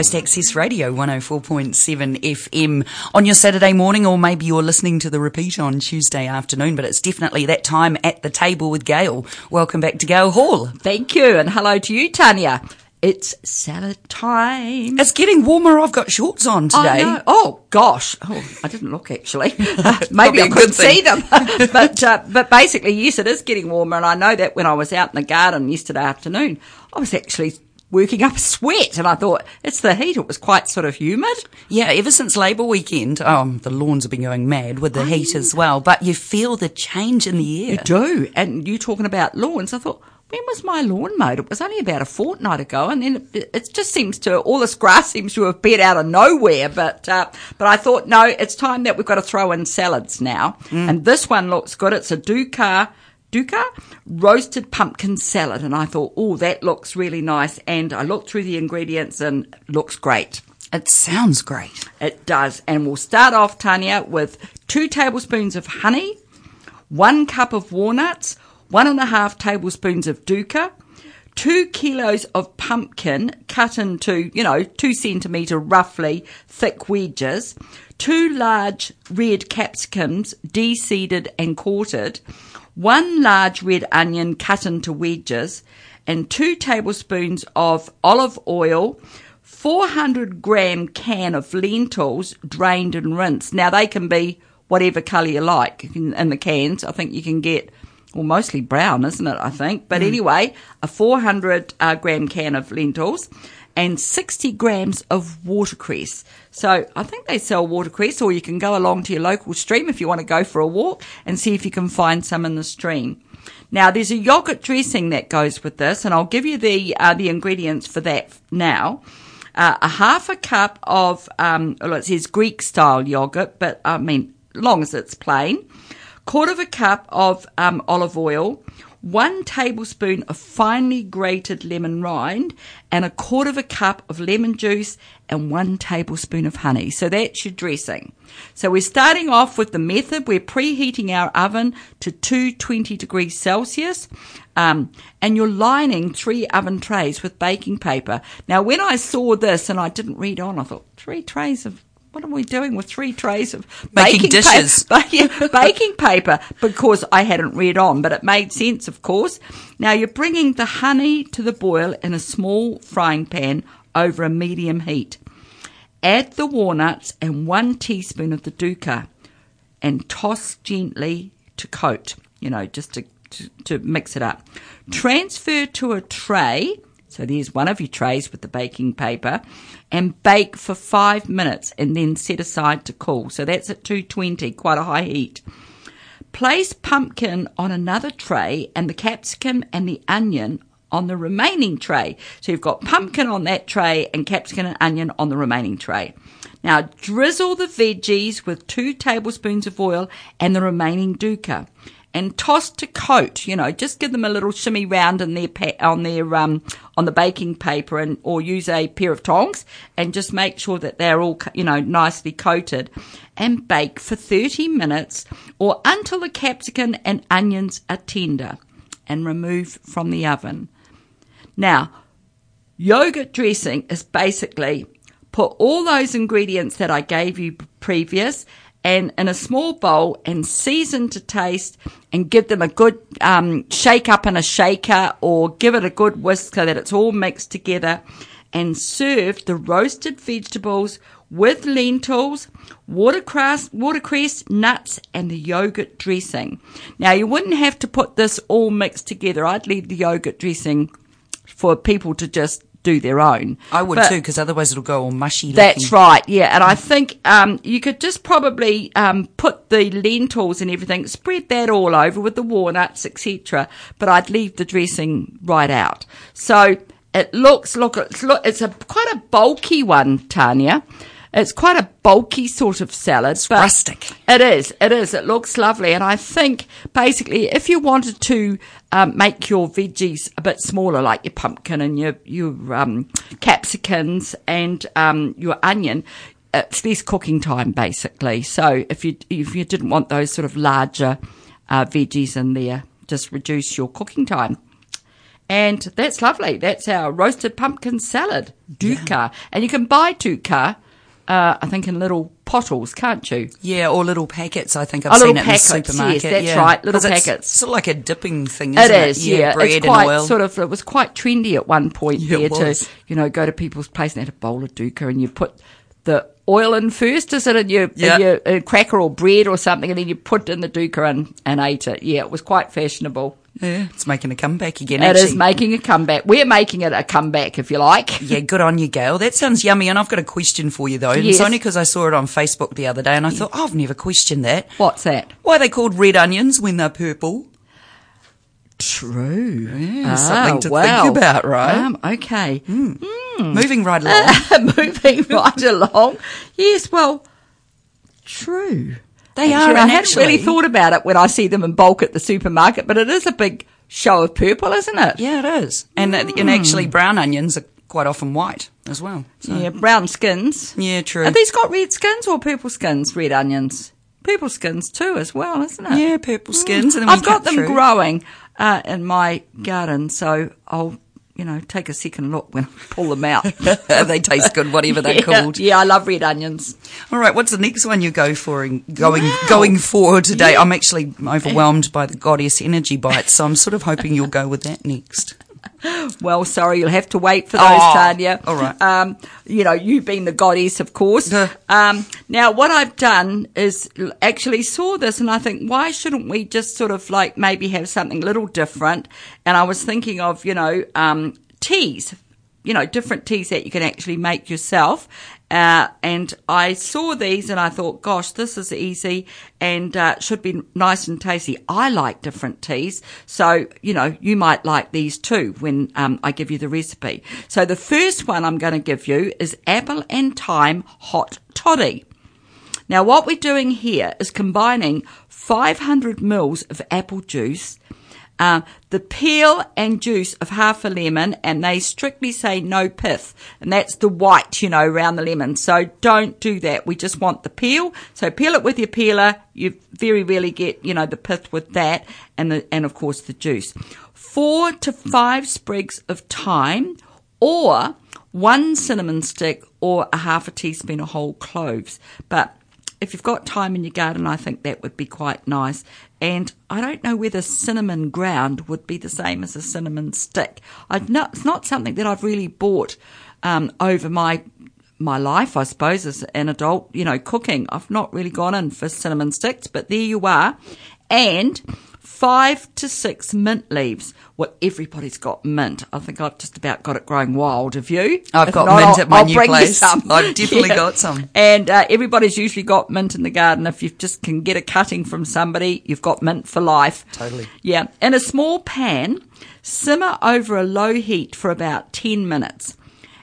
Coast Access Radio 104.7 FM on your Saturday morning, or maybe you're listening to the repeat on Tuesday afternoon, but it's definitely that time at the table with Gail. Welcome back to Gail Hall. Thank you, and hello to you, Tanya. It's salad time. It's getting warmer. I've got shorts on today. Oh gosh, oh, I didn't look actually. Maybe I couldn't see them, but uh, but basically, yes, it is getting warmer, and I know that when I was out in the garden yesterday afternoon, I was actually working up a sweat and I thought it's the heat. It was quite sort of humid. Yeah, ever since Labour weekend, um, the lawns have been going mad with the heat as well, but you feel the change in the air. You do. And you talking about lawns, I thought, when was my lawn mowed? It was only about a fortnight ago, and then it, it just seems to all this grass seems to have appeared out of nowhere. But uh, but I thought no, it's time that we've got to throw in salads now, mm. and this one looks good. It's a Dukkha Dukkha roasted pumpkin salad, and I thought, oh, that looks really nice. And I looked through the ingredients, and looks great. It sounds great. It does. And we'll start off, Tanya, with two tablespoons of honey, one cup of walnuts, one and a half tablespoons of dukkha, two kilos of pumpkin cut into, you know, two centimetre roughly thick wedges, two large red capsicums de-seeded and quartered, one large red onion cut into wedges, and two tablespoons of olive oil, 400 gram can of lentils drained and rinsed. Now they can be whatever colour you like in the cans. I think you can get well, mostly brown, isn't it? I think. But mm. anyway, a 400 uh, gram can of lentils and 60 grams of watercress. So I think they sell watercress, or you can go along to your local stream if you want to go for a walk and see if you can find some in the stream. Now, there's a yogurt dressing that goes with this, and I'll give you the uh, the ingredients for that now. Uh, a half a cup of, um, well, it says Greek style yogurt, but I mean, long as it's plain quarter of a cup of um, olive oil, one tablespoon of finely grated lemon rind, and a quarter of a cup of lemon juice, and one tablespoon of honey. So that's your dressing. So we're starting off with the method. We're preheating our oven to 220 degrees Celsius. Um, and you're lining three oven trays with baking paper. Now, when I saw this and I didn't read on, I thought, three trays of what are we doing with three trays of baking dishes? Paper, baking paper because I hadn't read on, but it made sense, of course. Now you're bringing the honey to the boil in a small frying pan over a medium heat. Add the walnuts and one teaspoon of the dukkha and toss gently to coat, you know, just to, to, to mix it up. Transfer to a tray so there's one of your trays with the baking paper and bake for five minutes and then set aside to cool. So that's at 220, quite a high heat. Place pumpkin on another tray and the capsicum and the onion on the remaining tray. So you've got pumpkin on that tray and capsicum and onion on the remaining tray. Now drizzle the veggies with two tablespoons of oil and the remaining dukkha and toss to coat. You know, just give them a little shimmy round in their pa- on their um, on the baking paper, and or use a pair of tongs and just make sure that they're all you know nicely coated, and bake for thirty minutes or until the capsicum and onions are tender, and remove from the oven. Now, yogurt dressing is basically put all those ingredients that I gave you previous and in a small bowl and season to taste and give them a good um, shake up in a shaker or give it a good whisk so that it's all mixed together and serve the roasted vegetables with lentils, watercress, watercress, nuts, and the yogurt dressing. Now you wouldn't have to put this all mixed together. I'd leave the yogurt dressing for people to just do their own. I would but too, because otherwise it'll go all mushy. That's looking. right, yeah. And I think um, you could just probably um, put the lentils and everything, spread that all over with the walnuts, etc. But I'd leave the dressing right out. So it looks, look, it's, look, it's a quite a bulky one, Tanya. It's quite a bulky sort of salad. It's rustic. It is. It is. It looks lovely. And I think basically if you wanted to um, make your veggies a bit smaller, like your pumpkin and your, your um, capsicums and um, your onion, it's less cooking time basically. So if you, if you didn't want those sort of larger uh, veggies in there, just reduce your cooking time. And that's lovely. That's our roasted pumpkin salad, dukkha. And you can buy dukkha, uh, I think, in little pottles, can't you? Yeah, or little packets. I think I've Oh, seen it in packets, the yes, supermarket. that's yeah. right, little 'Cause it's packets. Sort of like a dipping thing, It isn't it? is, yeah. bread it's and quite oil. sort of. It was quite trendy at one point Yeah, there to, you know, go to people's place and have a bowl of dukkha, and you put the oil in first, is it, in your, Yeah. in your uh, cracker or bread or something, and then you put in the dukkha and, and ate it. Yeah, it was quite fashionable. Yeah, it's making a comeback again. It is actually. making a comeback. We're making it a comeback, if you like. Yeah, good on you, Gail. That sounds yummy. And I've got a question for you, though. And It's Yes. only because I saw it on Facebook the other day and I thought, oh, I've never questioned that. What's that? Why are they called red onions when they're purple? True. Yeah, ah, something to think about, right? Um, okay. Hmm. Hmm. Moving right along. Moving right along. Yes, well, true. They are, I hadn't really thought about it when I see them in bulk at the supermarket, but it is a big show of purple, isn't it? yeah, it is. And, uh, and actually, brown onions are quite often white as well. So, Yeah, brown skins. yeah, true. Are these got red skins or purple skins, red onions? Purple skins too, as well, isn't it? yeah, purple skins. And I've got them through. growing uh, in my garden, so I'll, you know, take a second look when I pull them out. they taste good, whatever they're yeah, called. Yeah, I love red onions. All right, what's the next one you go for in going Wow. going for today? Yeah. I'm actually overwhelmed by the goddess energy bites, so I'm sort of hoping you'll go with that next. Well, sorry, you'll have to wait for those, Oh, Tanya. all right. Um, you know, you being the goddess, of course. Um, now, what I've done is actually saw this, and I think, why shouldn't we just sort of like maybe have something a little different? And I was thinking of, you know, um, teas. You know, different teas that you can actually make yourself. Uh, and I saw these and I thought, gosh, this is easy and uh, should be nice and tasty. I like different teas. So, you know, you might like these too when um, I give you the recipe. So the first one I'm going to give you is apple and thyme hot toddy. Now, what we're doing here is combining 500 mils of apple juice, uh, the peel and juice of half a lemon, and they strictly say no pith, and that's the white, you know, around the lemon. So don't do that. We just want the peel. So peel it with your peeler. You very rarely get, you know, the pith with that, and the, and of course the juice. Four to five sprigs of thyme, or one cinnamon stick, or a half a teaspoon of whole cloves. But if you've got thyme in your garden, I think that would be quite nice. And I don't know whether cinnamon ground would be the same as a cinnamon stick. I've not, it's not something that I've really bought um, over my my life, I suppose, as an adult. You know, cooking. I've not really gone in for cinnamon sticks, but there you are. And five to six mint leaves. Well, everybody's got mint. I think I've just about got it growing wild. Have you? I've If got not, mint I'll- at my I'll new bring you place. some. I've definitely got some. And uh, everybody's usually got mint in the garden. If you just can get a cutting from somebody, you've got mint for life. Totally. Yeah. In a small pan, simmer over a low heat for about 10 minutes.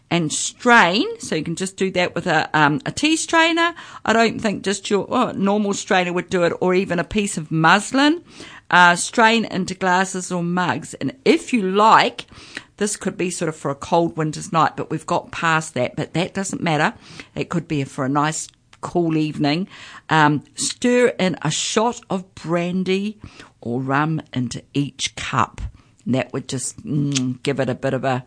And strain, so you can just do that with a um, a tea strainer. I don't think just your oh, normal strainer would do it, or even a piece of muslin. Uh, strain into glasses or mugs, and if you like, this could be sort of for a cold winter's night, but we've got past that. But that doesn't matter. It could be for a nice cool evening. Um, stir in a shot of brandy or rum into each cup. And that would just mm, give it a bit of a,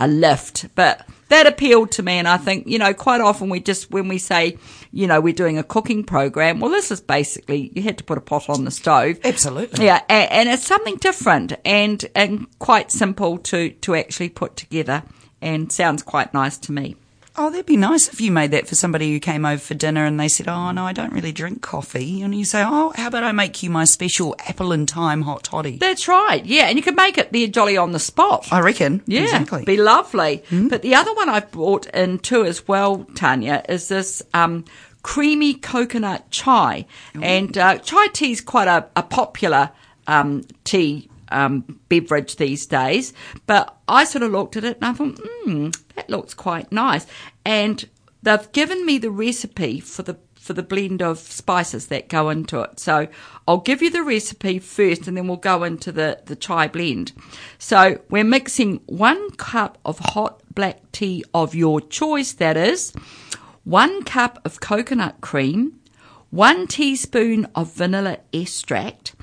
a lift. But that appealed to me. And I think, you know, quite often we just, when we say, you know, we're doing a cooking program, well, this is basically, you had to put a pot on the stove. Absolutely. Yeah, and, and it's something different and and quite simple to to actually put together, and sounds quite nice to me. Oh, that'd be nice if you made that for somebody who came over for dinner and they said, "Oh no, I don't really drink coffee," and you say, "Oh, how about I make you my special apple and thyme hot toddy?" That's right. Yeah, and you can make it there jolly on the spot. I reckon. Yeah, exactly. be lovely. But the other one I've brought in too as well, Tanya, is this um, creamy coconut chai. And uh, chai tea is quite a, a popular um, tea um, beverage these days. But I sort of looked at it and I thought, hmm, that looks quite nice. And they've given me the recipe for the for the blend of spices that go into it. So I'll give you the recipe first and then we'll go into the, the chai blend. So we're mixing one cup of hot black tea of your choice, that is, one cup of coconut cream, one teaspoon of vanilla extract,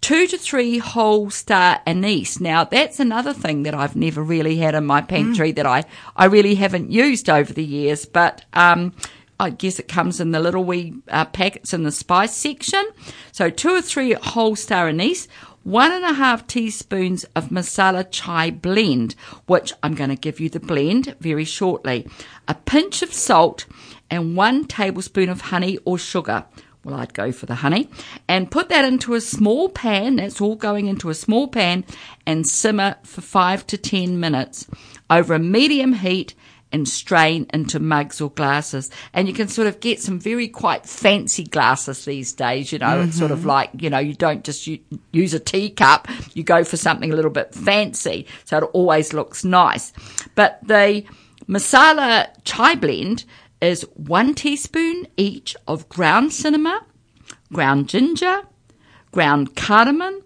two to three whole star anise. Now that's another thing that I've never really had in my pantry that I, I really haven't used over the years, but, um, I guess it comes in the little wee uh, packets in the spice section. So two or three whole star anise, one and a half teaspoons of masala chai blend, which I'm going to give you the blend very shortly, a pinch of salt, and one tablespoon of honey or sugar. Well, I'd go for the honey and put that into a small pan. That's all going into a small pan and simmer for five to 10 minutes over a medium heat and strain into mugs or glasses. And you can sort of get some very quite fancy glasses these days. You know, mm-hmm. it's sort of like, you know, you don't just use a teacup, you go for something a little bit fancy. So it always looks nice. But the masala chai blend is one teaspoon each of ground cinnamon, ground ginger, ground cardamom,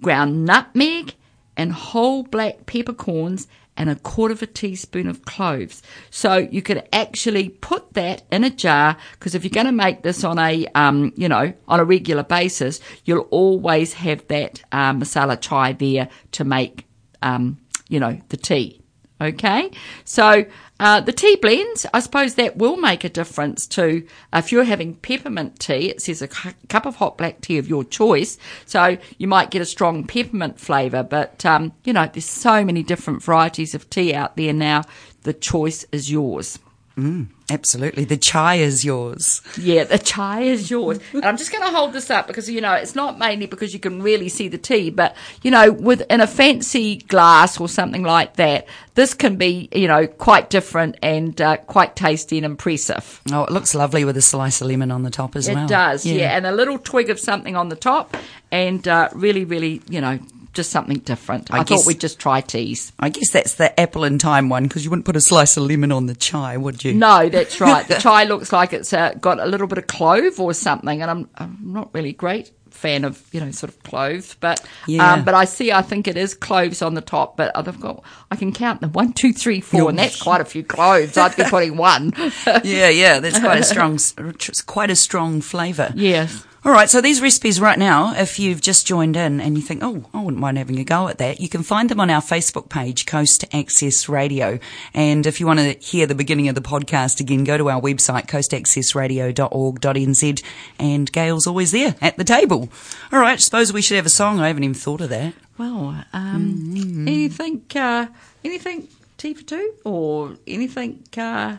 ground nutmeg, and whole black peppercorns and a quarter of a teaspoon of cloves. So you could actually put that in a jar because if you're going to make this on a, um, you know, on a regular basis, you'll always have that uh, masala chai there to make, um, you know, the tea. Okay, so uh, the tea blends, I suppose that will make a difference. Uh, if you're having peppermint tea, it says a cu- cup of hot black tea of your choice. So you might get a strong peppermint flavour, but, um, you know, there's so many different varieties of tea out there now. The choice is yours. Mm, absolutely. The chai is yours. Yeah, the chai is yours. and I'm just going to hold this up because, you know, it's not mainly because you can really see the tea, but, you know, with in a fancy glass or something like that, this can be, you know, quite different and uh, quite tasty and impressive. Oh, it looks lovely with a slice of lemon on the top as it well. It does, yeah. yeah. And a little twig of something on the top and uh, really, really, you know, just something different. I, I guess, thought we'd just try teas. I guess that's the apple and thyme one because you wouldn't put a slice of lemon on the chai, would you? No, that's right. the chai looks like it's uh, got a little bit of clove or something, and I'm, I'm not really great fan of you know sort of cloves, but yeah. um, but I see I think it is cloves on the top, but I've got I can count them one, two, three, four, and that's quite a few cloves. I'd be putting one. yeah, yeah, that's quite a strong, it's quite a strong flavour. Yes. All right, so these recipes right now, if you've just joined in and you think, oh, I wouldn't mind having a go at that, you can find them on our Facebook page, Coast Access Radio. And if you want to hear the beginning of the podcast again, go to our website, coastaccessradio.org.nz, and Gail's always there at the table. All right, suppose we should have a song. I haven't even thought of that. Well, um, mm-hmm. anything, uh, anything tea for two, or anything uh,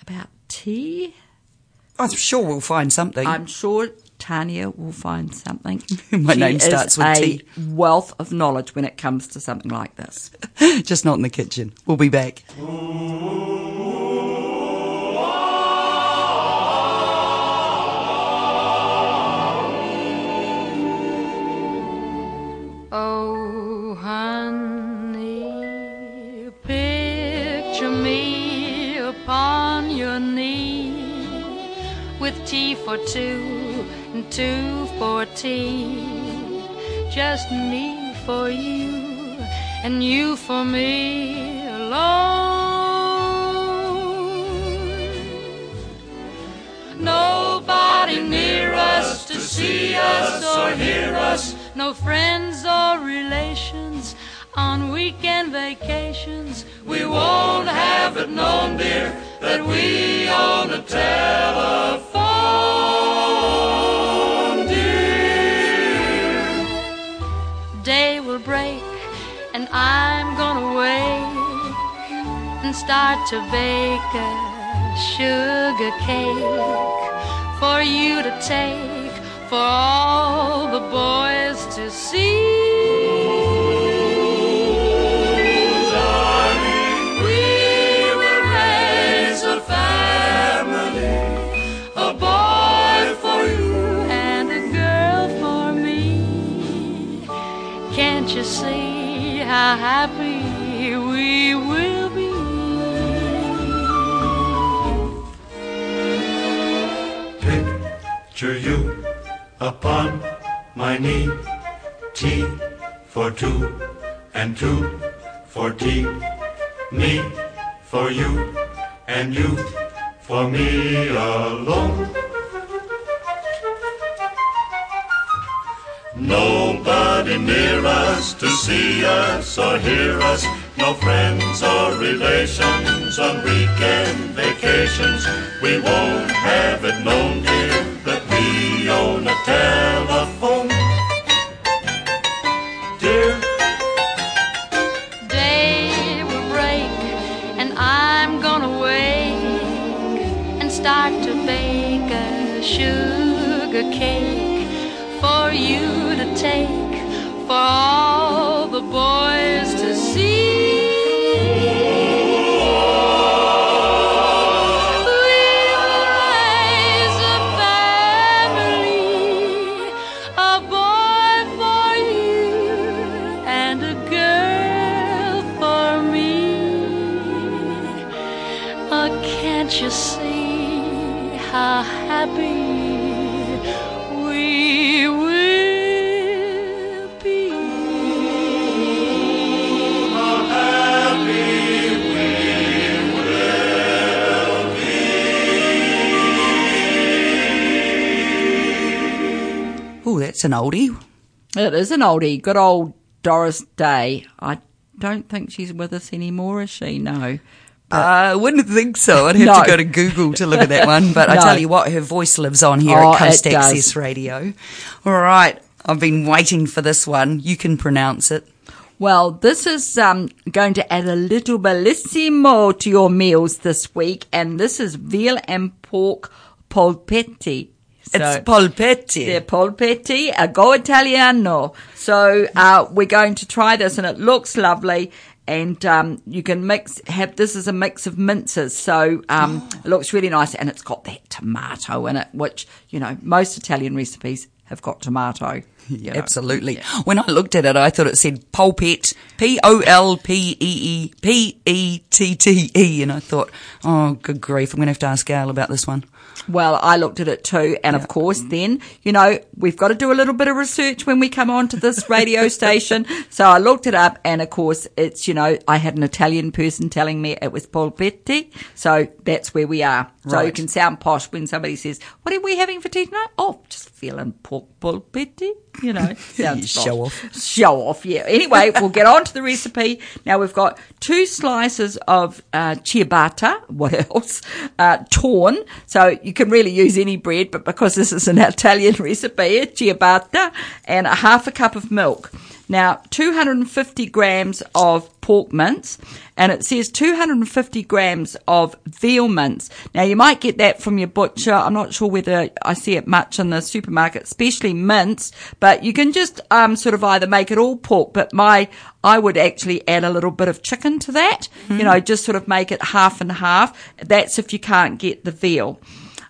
about tea? I'm sure we'll find something. I'm sure Tanya will find something. My she name starts with T. Wealth of knowledge when it comes to something like this. Just not in the kitchen. We'll be back. Just me for you and you for me alone. Nobody near us to see us or hear us, no friends or relations on weekend vacations. We won't have it known, dear, that we own a telephone, start to bake a sugar cake for you to take for all the boys to see. Wilson, a boy for you and a girl for me. Can't you see how happy Picture you upon my knee, tea for two and two for tea, me for you and you for me alone. Nobody near us to see us or hear us. No friends or relations on weekend vacations. We won't have it known, dear, own a can't you see how happy we will be? Oh, that's an oldie. It is an oldie. Good old Doris Day. I don't think she's with us anymore, is she? No. I wouldn't think so. I'd have No. to go to Google to look at that one. But I tell you what, her voice lives on here Oh, at Coast it does. Access Radio. All right. I've been waiting for this one. You can pronounce it. Well, this is um, going to add a little bellissimo to your meals this week, and this is veal and pork polpetti. So- it's polpetti. They're polpetti, a go Italiano. So uh, we're going to try this, and it looks lovely. And um, you can mix. Have this is a mix of minces, so um, it looks really nice, and it's got that tomato in it, which you know most Italian recipes have got tomato. you know. Absolutely. When I looked at it, I thought it said polpet, P O L P E E P E T T E, and I thought, oh, good grief, I'm going to have to ask Gail about this one. Well, I looked at it too, and of course, mm-hmm. then you know we've got to do a little bit of research when we come on to this radio station. So I looked it up, and of course, it's you know I had an Italian person telling me it was polpetti, so that's where we are. So you can sound posh when somebody says, "What are we having for tea tonight?" Oh, just feeling pork polpetti, you know. sounds Show off. Show off, yeah. Anyway, we'll get on to the recipe. Now we've got two slices of uh, ciabatta. What else? Uh, torn. So you can really use any bread, but because this is an Italian recipe, ciabatta and a half a cup of milk. Now, 250 grams of pork mince, and it says 250 grams of veal mince. Now, you might get that from your butcher. I'm not sure whether I see it much in the supermarket, especially mince, but you can just um, sort of either make it all pork, but my I would actually add a little bit of chicken to that. You know, just sort of make it half and half. That's if you can't get the veal.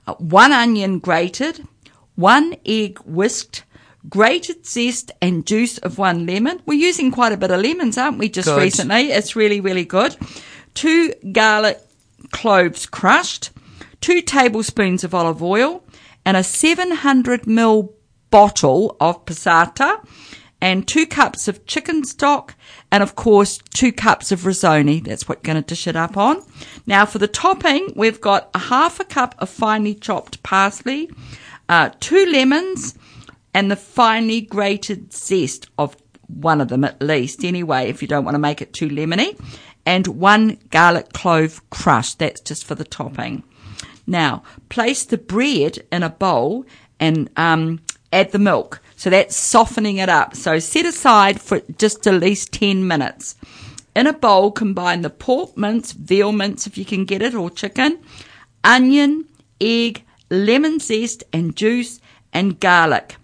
Uh, one onion grated, one egg whisked, grated zest and juice of one lemon. We're using quite a bit of lemons, aren't we, just Good. recently? It's really, really good. Two garlic cloves crushed, two tablespoons of olive oil, and a 700 ml bottle of passata, and two cups of chicken stock, and of course, two cups of risoni. That's what you're going to dish it up on. Now, for the topping, we've got a half a cup of finely chopped parsley, uh, two lemons, and the finely grated zest of one of them at least, anyway, if you don't want to make it too lemony, and one garlic clove crushed. That's just for the topping. Now, place the bread in a bowl and um, add the milk. So that's softening it up. So set aside for just at least 10 minutes. In a bowl, combine the pork mince, veal mince if you can get it, or chicken, onion, egg, lemon zest and juice, and garlic.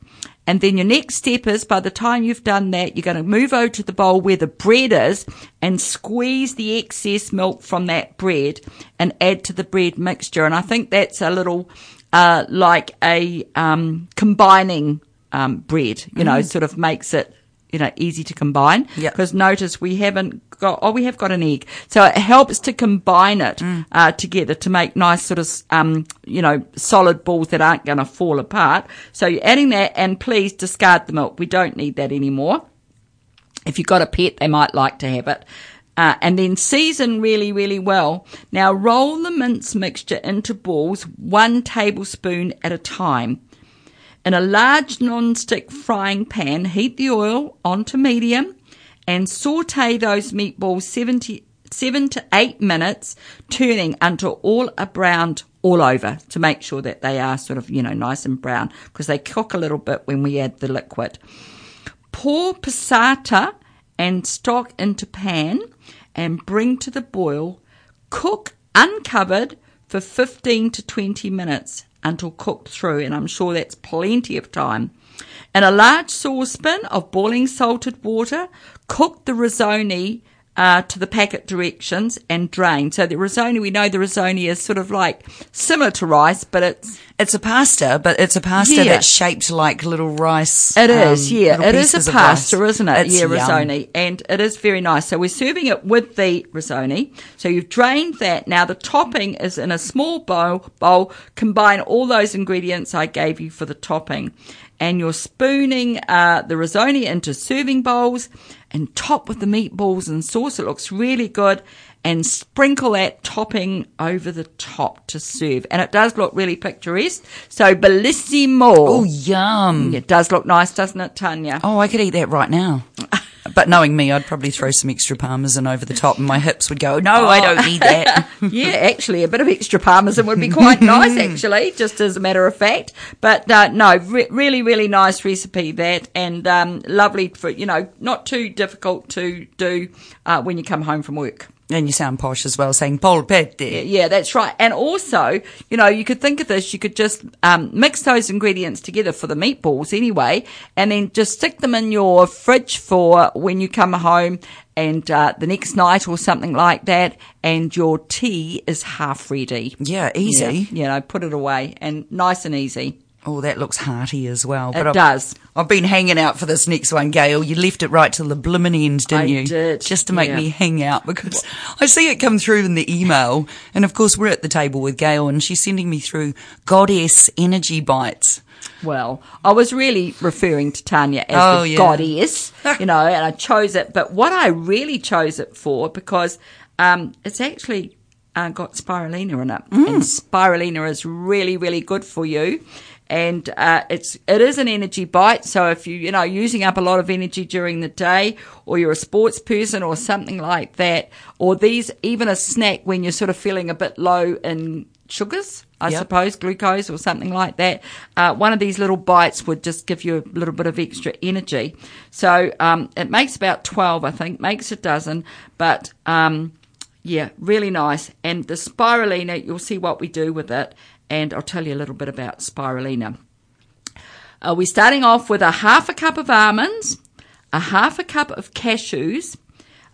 And then your next step is by the time you've done that, you're going to move over to the bowl where the bread is and squeeze the excess milk from that bread and add to the bread mixture. And I think that's a little uh, like a um, combining um, bread, you know, sort of makes it you know, easy to combine. Yep. Because notice we haven't got, oh, we have got an egg. So it helps to combine it uh, together to make nice sort of, um, you know, solid balls that aren't going to fall apart. So you're adding that and please discard the milk. We don't need that anymore. If you've got a pet, they might like to have it. Uh, and then season really, really well. Now roll the mince mixture into balls, one tablespoon at a time. In a large non-stick frying pan, heat the oil onto medium and saute those meatballs 70, 7 to 8 minutes, turning until all are browned all over to make sure that they are sort of, you know, nice and brown because they cook a little bit when we add the liquid. Pour passata and stock into pan and bring to the boil. Cook uncovered for 15 to 20 minutes until cooked through, and I'm sure that's plenty of time. In a large saucepan of boiling salted water, cook the risoni uh, to the packet directions and drain. So the risoni, we know the risoni is sort of like similar to rice, but it's It's a pasta, but it's a pasta Yeah. that's shaped like little rice. It is, um, yeah. It is a pasta, isn't it? It's yeah, risoni. And it is very nice. So we're serving it with the risoni. So you've drained that. Now the topping is in a small bowl. bowl. Combine all those ingredients I gave you for the topping. And you're spooning uh, the risoni into serving bowls and top with the meatballs and sauce. It looks really good. And sprinkle that topping over the top to serve. And it does look really picturesque. So bellissimo. Oh, yum. It does look nice, doesn't it, Tanya? Oh, I could eat that right now. But knowing me, I'd probably throw some extra parmesan over the top and my hips would go, no, I don't need that. yeah, actually, a bit of extra parmesan would be quite nice, actually, just as a matter of fact. But uh, no, re- really, really nice recipe that, and um, lovely for you know, not too difficult to do uh, when you come home from work. And you sound posh as well, saying polpette. Yeah, that's right. And also, you know, you could think of this, you could just um, mix those ingredients together for the meatballs anyway, and then just stick them in your fridge for when you come home and uh, the next night or something like that, and your tea is half ready. Yeah, easy. Yeah, you know, put it away and nice and easy. Oh, that looks hearty as well. But It I've, does. I've been hanging out for this next one, Gail. You left it right till the blimmin' end, didn't I you? did, Just to make yeah. me hang out because I see it come through in the email. And of course, we're at the table with Gail and she's sending me through Goddess Energy Bites. Well, I was really referring to Tanya as Oh, the yeah. goddess, you know, and I chose it. But what I really chose it for, because um, it's actually uh, got spirulina in it, and spirulina is really, really good for you. And uh, it's it is an energy bite. So if you you know using up a lot of energy during the day, or you're a sports person or something like that, or these even a snack when you're sort of feeling a bit low in sugars, I Yep. suppose, glucose or something like that. Uh, one of these little bites would just give you a little bit of extra energy. So um, it makes about 12, I think, makes a dozen, but um, yeah, really nice. And the spirulina, you'll see what we do with it, and I'll tell you a little bit about spirulina. Uh, we're starting off with a half a cup of almonds, a half a cup of cashews,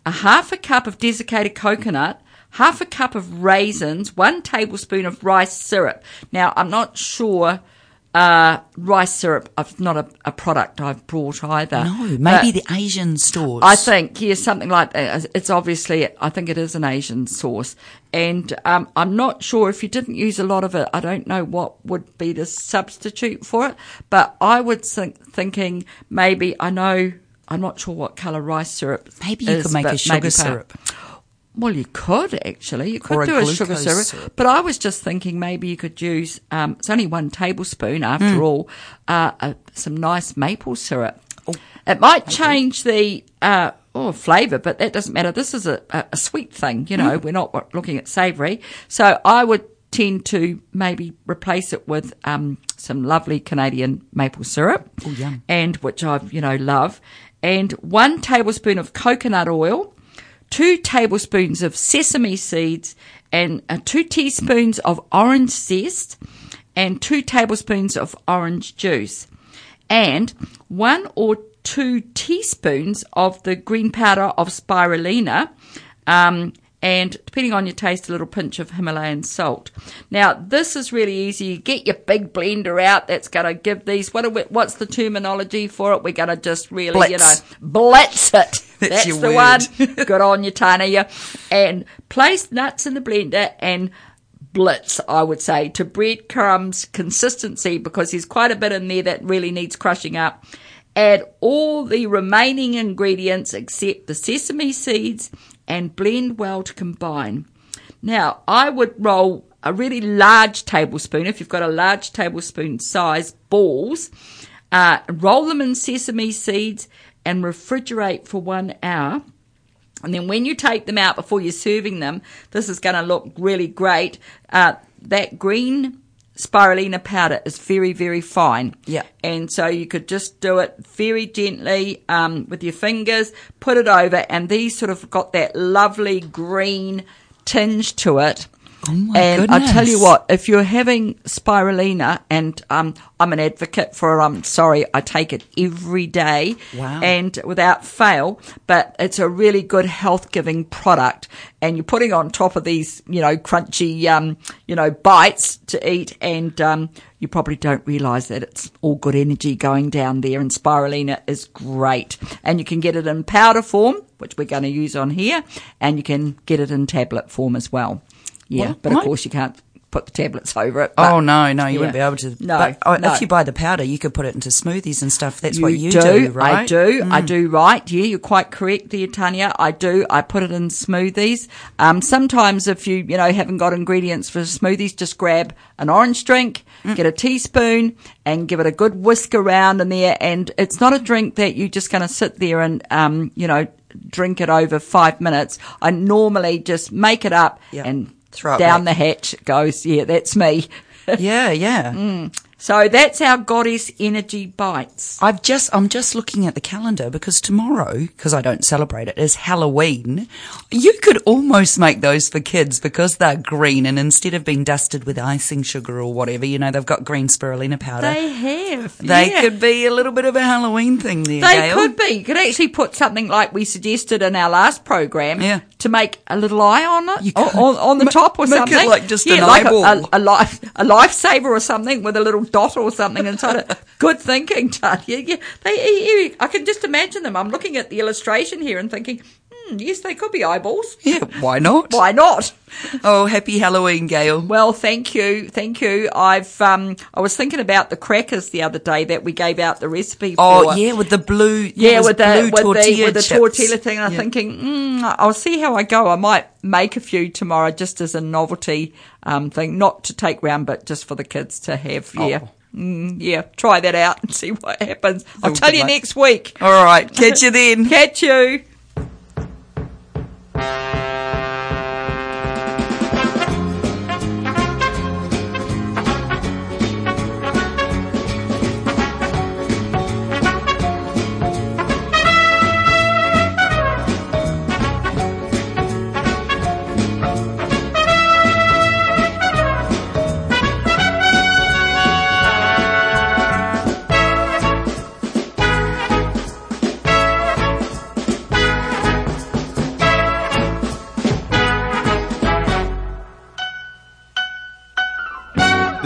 a half a cup of desiccated coconut, half a cup of raisins, one tablespoon of rice syrup. Now, I'm not sure uh, rice syrup, I've not a, a product I've brought either. No, maybe the Asian stores. I think, yeah, something like that. It's obviously, I think it is an Asian source, And um, I'm not sure if you didn't use a lot of it, I don't know what would be the substitute for it. But I would think, thinking maybe, I know, I'm not sure what colour rice syrup Maybe you is, could make a sugar maybe part- syrup. Well, you could actually. You could Or a do a sugar syrup, syrup. but I was just thinking maybe you could use. Um, it's only one tablespoon after Hmm. all. Uh, uh, some nice maple syrup. Oh, it might change the uh, oh flavour, but that doesn't matter. This is a, a, sweet thing. You know, we're not looking at savoury. So I would tend to maybe replace it with um, some lovely Canadian maple syrup, Oh, and which I you know love, and one tablespoon of coconut oil two tablespoons of sesame seeds and uh, two teaspoons of orange zest and two tablespoons of orange juice. And one or two teaspoons of the green powder of spirulina um, and depending on your taste a little pinch of himalayan salt. Now this is really easy. You get your big blender out that's going to give these what are we, what's the terminology for it? We're going to just really you know Blitz. blitz it. That's that's the word. one. Good on you tanya and place nuts in the blender and blitz i would say to breadcrumbs consistency because there's quite a bit in there that really needs crushing up add all the remaining ingredients except the sesame seeds and blend well to combine now i would roll a really large tablespoon, if you've got a large tablespoon size balls, uh, roll them in sesame seeds and refrigerate for one hour. And then when you take them out before you're serving them, this is going to look really great. Uh, that green spirulina powder is very, very fine. Yeah. And so you could just do it very gently um, with your fingers, put it over, and these sort of got that lovely green tinge to it. Oh my and I tell you what, if you're having spirulina, and um, I'm an advocate for, I'm sorry, I take it every day, Wow. and without fail. But it's a really good health giving product, and you're putting on top of these, you know, crunchy, um, you know, bites to eat, and um, you probably don't realise that it's all good energy going down there. And spirulina is great, and you can get it in powder form, which we're going to use on here, and you can get it in tablet form as well. Yeah, Well, but of course you can't put the tablets over it. Oh no, no, you wouldn't be able to. No, but, oh, no. if you buy the powder, you could put it into smoothies and stuff. That's what you do, do, right? Mm. I do. I do. Right? Yeah, you're quite correct there, Tanya. I do. I put it in smoothies. Um, sometimes if you you know haven't got ingredients for smoothies, just grab an orange drink, Mm. get a teaspoon, and give it a good whisk around in there. And it's not a drink that you're just going to sit there and um, you know drink it over five minutes. I normally just make it up Yeah. and. Throw it down the hatch it goes. Yeah, that's me. Yeah, yeah. Mm. So that's our goddess energy bites. I've just, I'm just looking at the calendar because tomorrow, because I don't celebrate it, is Halloween. You could almost make those for kids because they're green and instead of being dusted with icing sugar or whatever, you know, they've got green spirulina powder. They have. They yeah. could be a little bit of a Halloween thing there, They Gail. could be. You could actually put something like we suggested in our last program Yeah. To make a little eye on it, on, on, the Ma- top or make it something. like just yeah, an like a- eyeball. A, a, life a lifesaver or something with a little dot or something inside it. Good thinking, Tanya. Yeah, they. I can just imagine them. I'm looking at the illustration here and thinking, hmm, yes, they could be eyeballs. Yeah, why not? Why not? Oh, happy Halloween, Gail. Well, thank you, thank you. I've um, I was thinking about the crackers the other day that we gave out the recipe for. Oh, yeah, with the blue, Yeah, with the with the tortilla with the tortilla thing, and I'm Yeah. thinking, mm, I'll see how I go. I might make a few tomorrow, just as a novelty um, thing, not to take round, but just for the kids to have. Yeah, Oh. mm, yeah. Try that out and see what happens. I'll tell you next week. All right, catch you then. Catch you.